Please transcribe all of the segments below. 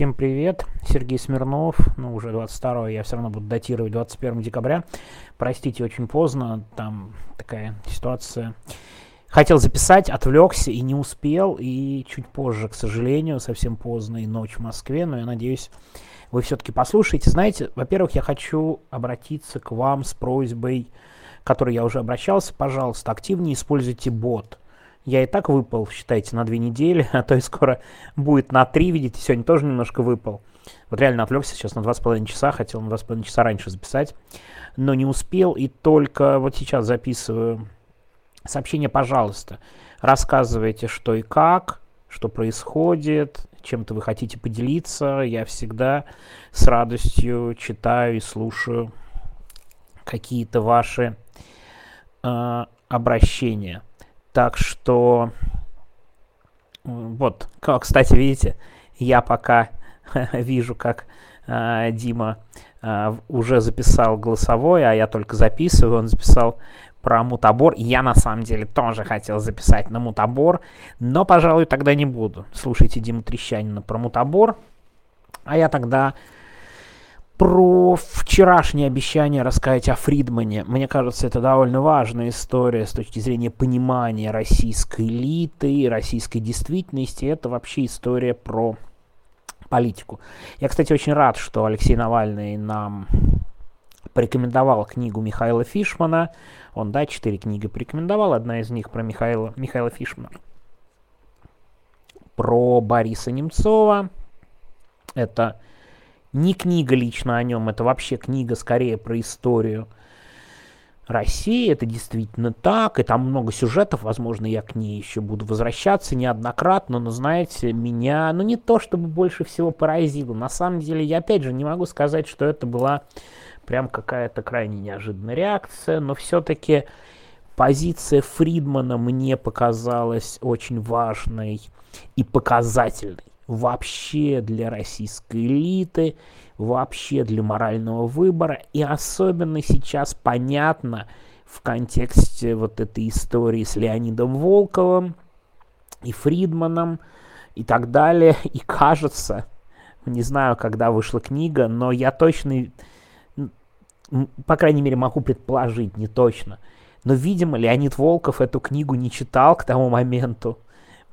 Всем привет, Сергей Смирнов, ну уже 22 я все равно буду датировать 21 декабря. Простите, очень поздно, там такая ситуация. Хотел записать, отвлекся и не успел, и чуть позже, к сожалению, совсем поздно и ночь в Москве, но я надеюсь, вы все-таки послушаете. Знаете, во-первых, я хочу обратиться к вам с просьбой, к которой я уже обращался, пожалуйста, активнее используйте бот. Я и так выпал, считайте, на две недели, а то и скоро будет на три, видите, сегодня тоже немножко выпал. Вот реально отвлекся сейчас на два с половиной часа, хотел на два с половиной часа раньше записать, но не успел, и только вот сейчас записываю сообщение, пожалуйста, рассказывайте, что и как, что происходит, чем-то вы хотите поделиться. Я всегда с радостью читаю и слушаю какие-то ваши э, обращения. Так что, вот, кстати, видите, я пока вижу, как э, Дима э, уже записал голосовой, а я только записываю, он записал про мутабор. Я на самом деле тоже хотел записать на мутабор, но, пожалуй, тогда не буду. Слушайте Диму Трещанина про мутабор, а я тогда про вчерашнее обещание рассказать о Фридмане. Мне кажется, это довольно важная история с точки зрения понимания российской элиты, российской действительности. Это вообще история про политику. Я, кстати, очень рад, что Алексей Навальный нам порекомендовал книгу Михаила Фишмана. Он, да, четыре книги порекомендовал. Одна из них про Михаила, Михаила Фишмана. Про Бориса Немцова. Это не книга лично о нем, это вообще книга скорее про историю России, это действительно так, и там много сюжетов, возможно, я к ней еще буду возвращаться неоднократно, но, знаете, меня, ну, не то чтобы больше всего поразило, на самом деле, я, опять же, не могу сказать, что это была прям какая-то крайне неожиданная реакция, но все-таки позиция Фридмана мне показалась очень важной и показательной вообще для российской элиты, вообще для морального выбора. И особенно сейчас понятно в контексте вот этой истории с Леонидом Волковым и Фридманом и так далее. И кажется, не знаю, когда вышла книга, но я точно, по крайней мере, могу предположить, не точно. Но, видимо, Леонид Волков эту книгу не читал к тому моменту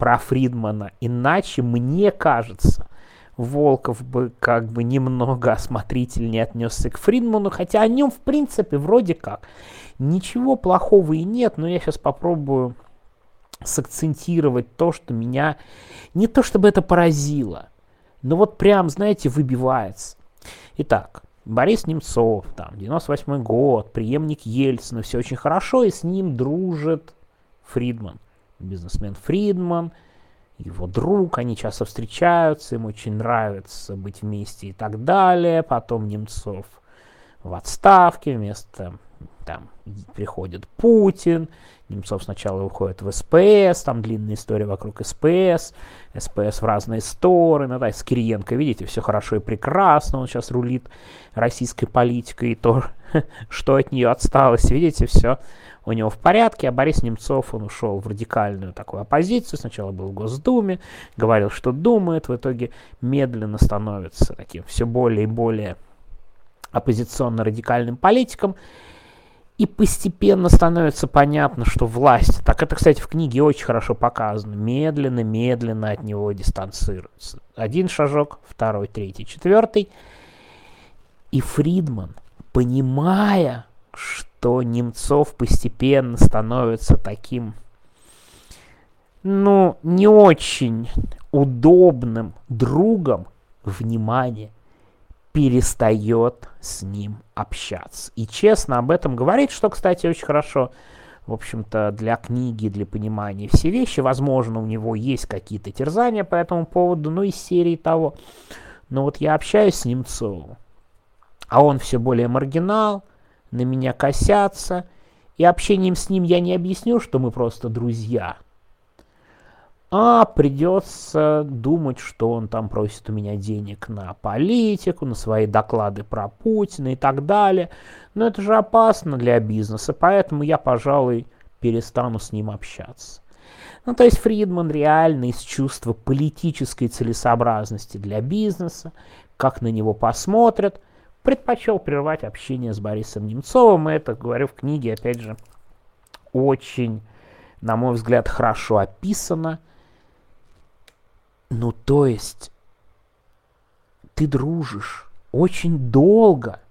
про Фридмана. Иначе, мне кажется, Волков бы как бы немного осмотрительнее отнесся к Фридману, хотя о нем, в принципе, вроде как ничего плохого и нет, но я сейчас попробую сакцентировать то, что меня не то чтобы это поразило, но вот прям, знаете, выбивается. Итак, Борис Немцов, там, 98 год, преемник Ельцина, все очень хорошо, и с ним дружит Фридман бизнесмен Фридман, его друг, они часто встречаются, им очень нравится быть вместе и так далее. Потом Немцов в отставке, вместо там приходит Путин, Немцов сначала уходит в СПС, там длинная история вокруг СПС, СПС в разные стороны, да, с Кириенко, видите, все хорошо и прекрасно, он сейчас рулит российской политикой, и то, что от нее осталось, видите, все у него в порядке, а Борис Немцов, он ушел в радикальную такую оппозицию, сначала был в Госдуме, говорил, что думает, в итоге медленно становится таким все более и более оппозиционно-радикальным политиком, и постепенно становится понятно, что власть, так это, кстати, в книге очень хорошо показано, медленно-медленно от него дистанцируется. Один шажок, второй, третий, четвертый. И Фридман, понимая, что Немцов постепенно становится таким, ну, не очень удобным другом, внимание, перестает с ним общаться. И честно об этом говорит, что, кстати, очень хорошо, в общем-то, для книги, для понимания все вещи. Возможно, у него есть какие-то терзания по этому поводу, ну, из серии того. Но вот я общаюсь с Немцовым, а он все более маргинал, на меня косятся, и общением с ним я не объясню, что мы просто друзья. А придется думать, что он там просит у меня денег на политику, на свои доклады про Путина и так далее. Но это же опасно для бизнеса, поэтому я, пожалуй, перестану с ним общаться. Ну, то есть Фридман реально из чувства политической целесообразности для бизнеса, как на него посмотрят, предпочел прервать общение с Борисом Немцовым. И это, говорю, в книге, опять же, очень, на мой взгляд, хорошо описано. Ну, то есть, ты дружишь очень долго –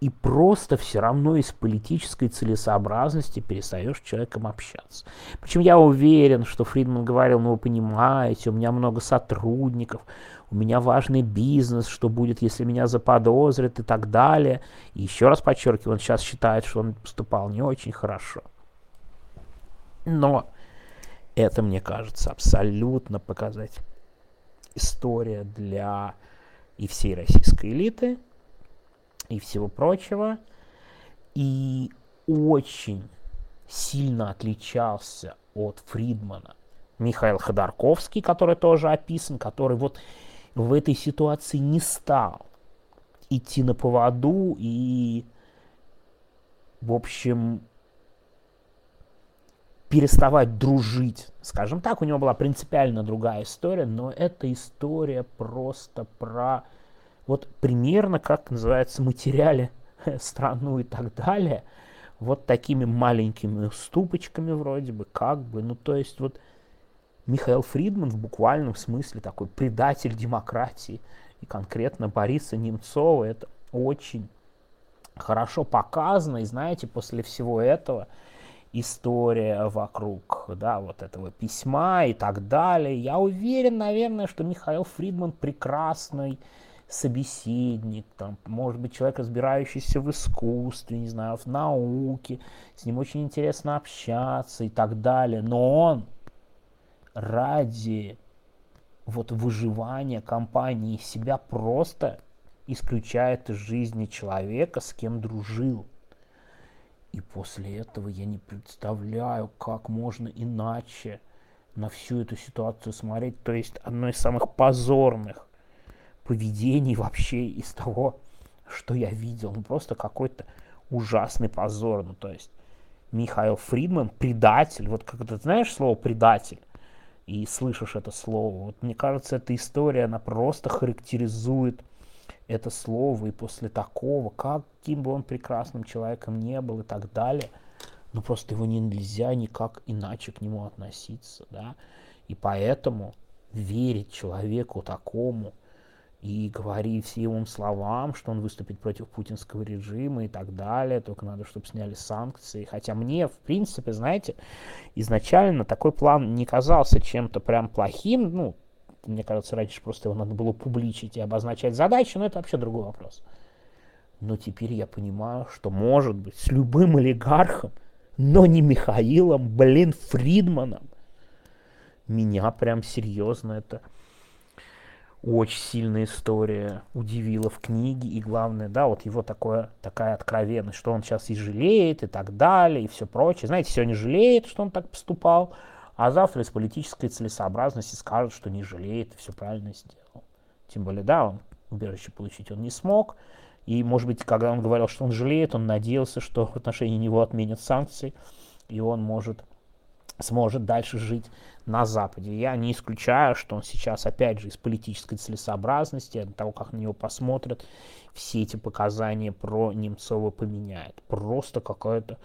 и просто все равно из политической целесообразности перестаешь с человеком общаться. Причем я уверен, что Фридман говорил, ну вы понимаете, у меня много сотрудников, у меня важный бизнес, что будет, если меня заподозрят и так далее. И еще раз подчеркиваю, он сейчас считает, что он поступал не очень хорошо. Но это, мне кажется, абсолютно показать история для и всей российской элиты, и всего прочего. И очень сильно отличался от Фридмана Михаил Ходорковский, который тоже описан, который вот в этой ситуации не стал идти на поводу и, в общем, переставать дружить. Скажем так, у него была принципиально другая история, но эта история просто про вот примерно, как называется, материале страну и так далее, вот такими маленькими уступочками вроде бы, как бы, ну то есть вот Михаил Фридман в буквальном смысле такой предатель демократии, и конкретно Бориса Немцова, это очень хорошо показано, и знаете, после всего этого история вокруг, да, вот этого письма и так далее, я уверен, наверное, что Михаил Фридман прекрасный собеседник, там, может быть, человек, разбирающийся в искусстве, не знаю, в науке, с ним очень интересно общаться и так далее. Но он ради вот выживания компании себя просто исключает из жизни человека, с кем дружил. И после этого я не представляю, как можно иначе на всю эту ситуацию смотреть. То есть одно из самых позорных поведений вообще из того, что я видел. Ну, просто какой-то ужасный позор. Ну, то есть Михаил Фридман, предатель, вот как ты знаешь слово предатель, и слышишь это слово. Вот мне кажется, эта история, она просто характеризует это слово, и после такого, каким бы он прекрасным человеком не был и так далее, ну просто его нельзя никак иначе к нему относиться, да, и поэтому верить человеку такому, и говорить все его словам, что он выступит против путинского режима и так далее, только надо, чтобы сняли санкции. Хотя мне, в принципе, знаете, изначально такой план не казался чем-то прям плохим, ну, мне кажется, раньше просто его надо было публичить и обозначать задачи, но это вообще другой вопрос. Но теперь я понимаю, что может быть с любым олигархом, но не Михаилом, блин, Фридманом. Меня прям серьезно это очень сильная история удивила в книге, и главное, да, вот его такое, такая откровенность, что он сейчас и жалеет, и так далее, и все прочее. Знаете, сегодня жалеет, что он так поступал, а завтра из политической целесообразности скажет, что не жалеет, все правильно сделал. Тем более, да, он убежище получить он не смог, и, может быть, когда он говорил, что он жалеет, он надеялся, что в отношении него отменят санкции, и он может сможет дальше жить на Западе. Я не исключаю, что он сейчас, опять же, из политической целесообразности, от того, как на него посмотрят, все эти показания про Немцова поменяет. Просто какая-то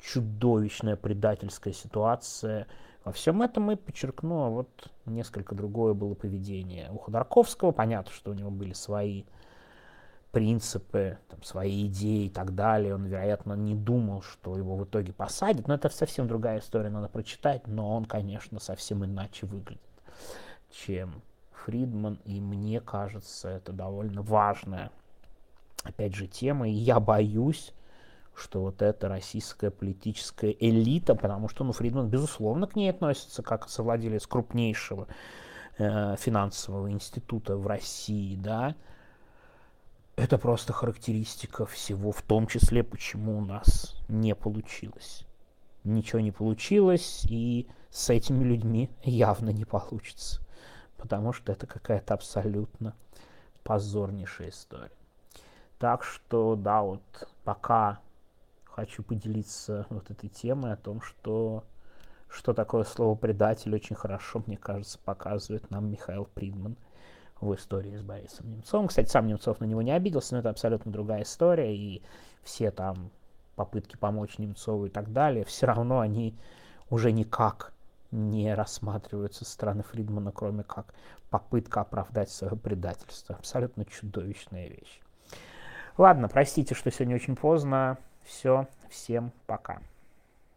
чудовищная предательская ситуация. Во всем этом и подчеркну, а вот несколько другое было поведение у Ходорковского. Понятно, что у него были свои принципы, там, свои идеи и так далее. Он, вероятно, не думал, что его в итоге посадят. Но это совсем другая история, надо прочитать. Но он, конечно, совсем иначе выглядит, чем Фридман. И мне кажется, это довольно важная, опять же, тема. И я боюсь, что вот эта российская политическая элита, потому что, ну, Фридман, безусловно, к ней относится как совладелец крупнейшего э, финансового института в России, да, это просто характеристика всего, в том числе, почему у нас не получилось. Ничего не получилось, и с этими людьми явно не получится. Потому что это какая-то абсолютно позорнейшая история. Так что, да, вот пока хочу поделиться вот этой темой о том, что что такое слово предатель, очень хорошо, мне кажется, показывает нам Михаил Придман в истории с Борисом Немцовым. Кстати, сам Немцов на него не обиделся, но это абсолютно другая история, и все там попытки помочь Немцову и так далее, все равно они уже никак не рассматриваются со стороны Фридмана, кроме как попытка оправдать свое предательство. Абсолютно чудовищная вещь. Ладно, простите, что сегодня очень поздно. Все, всем пока.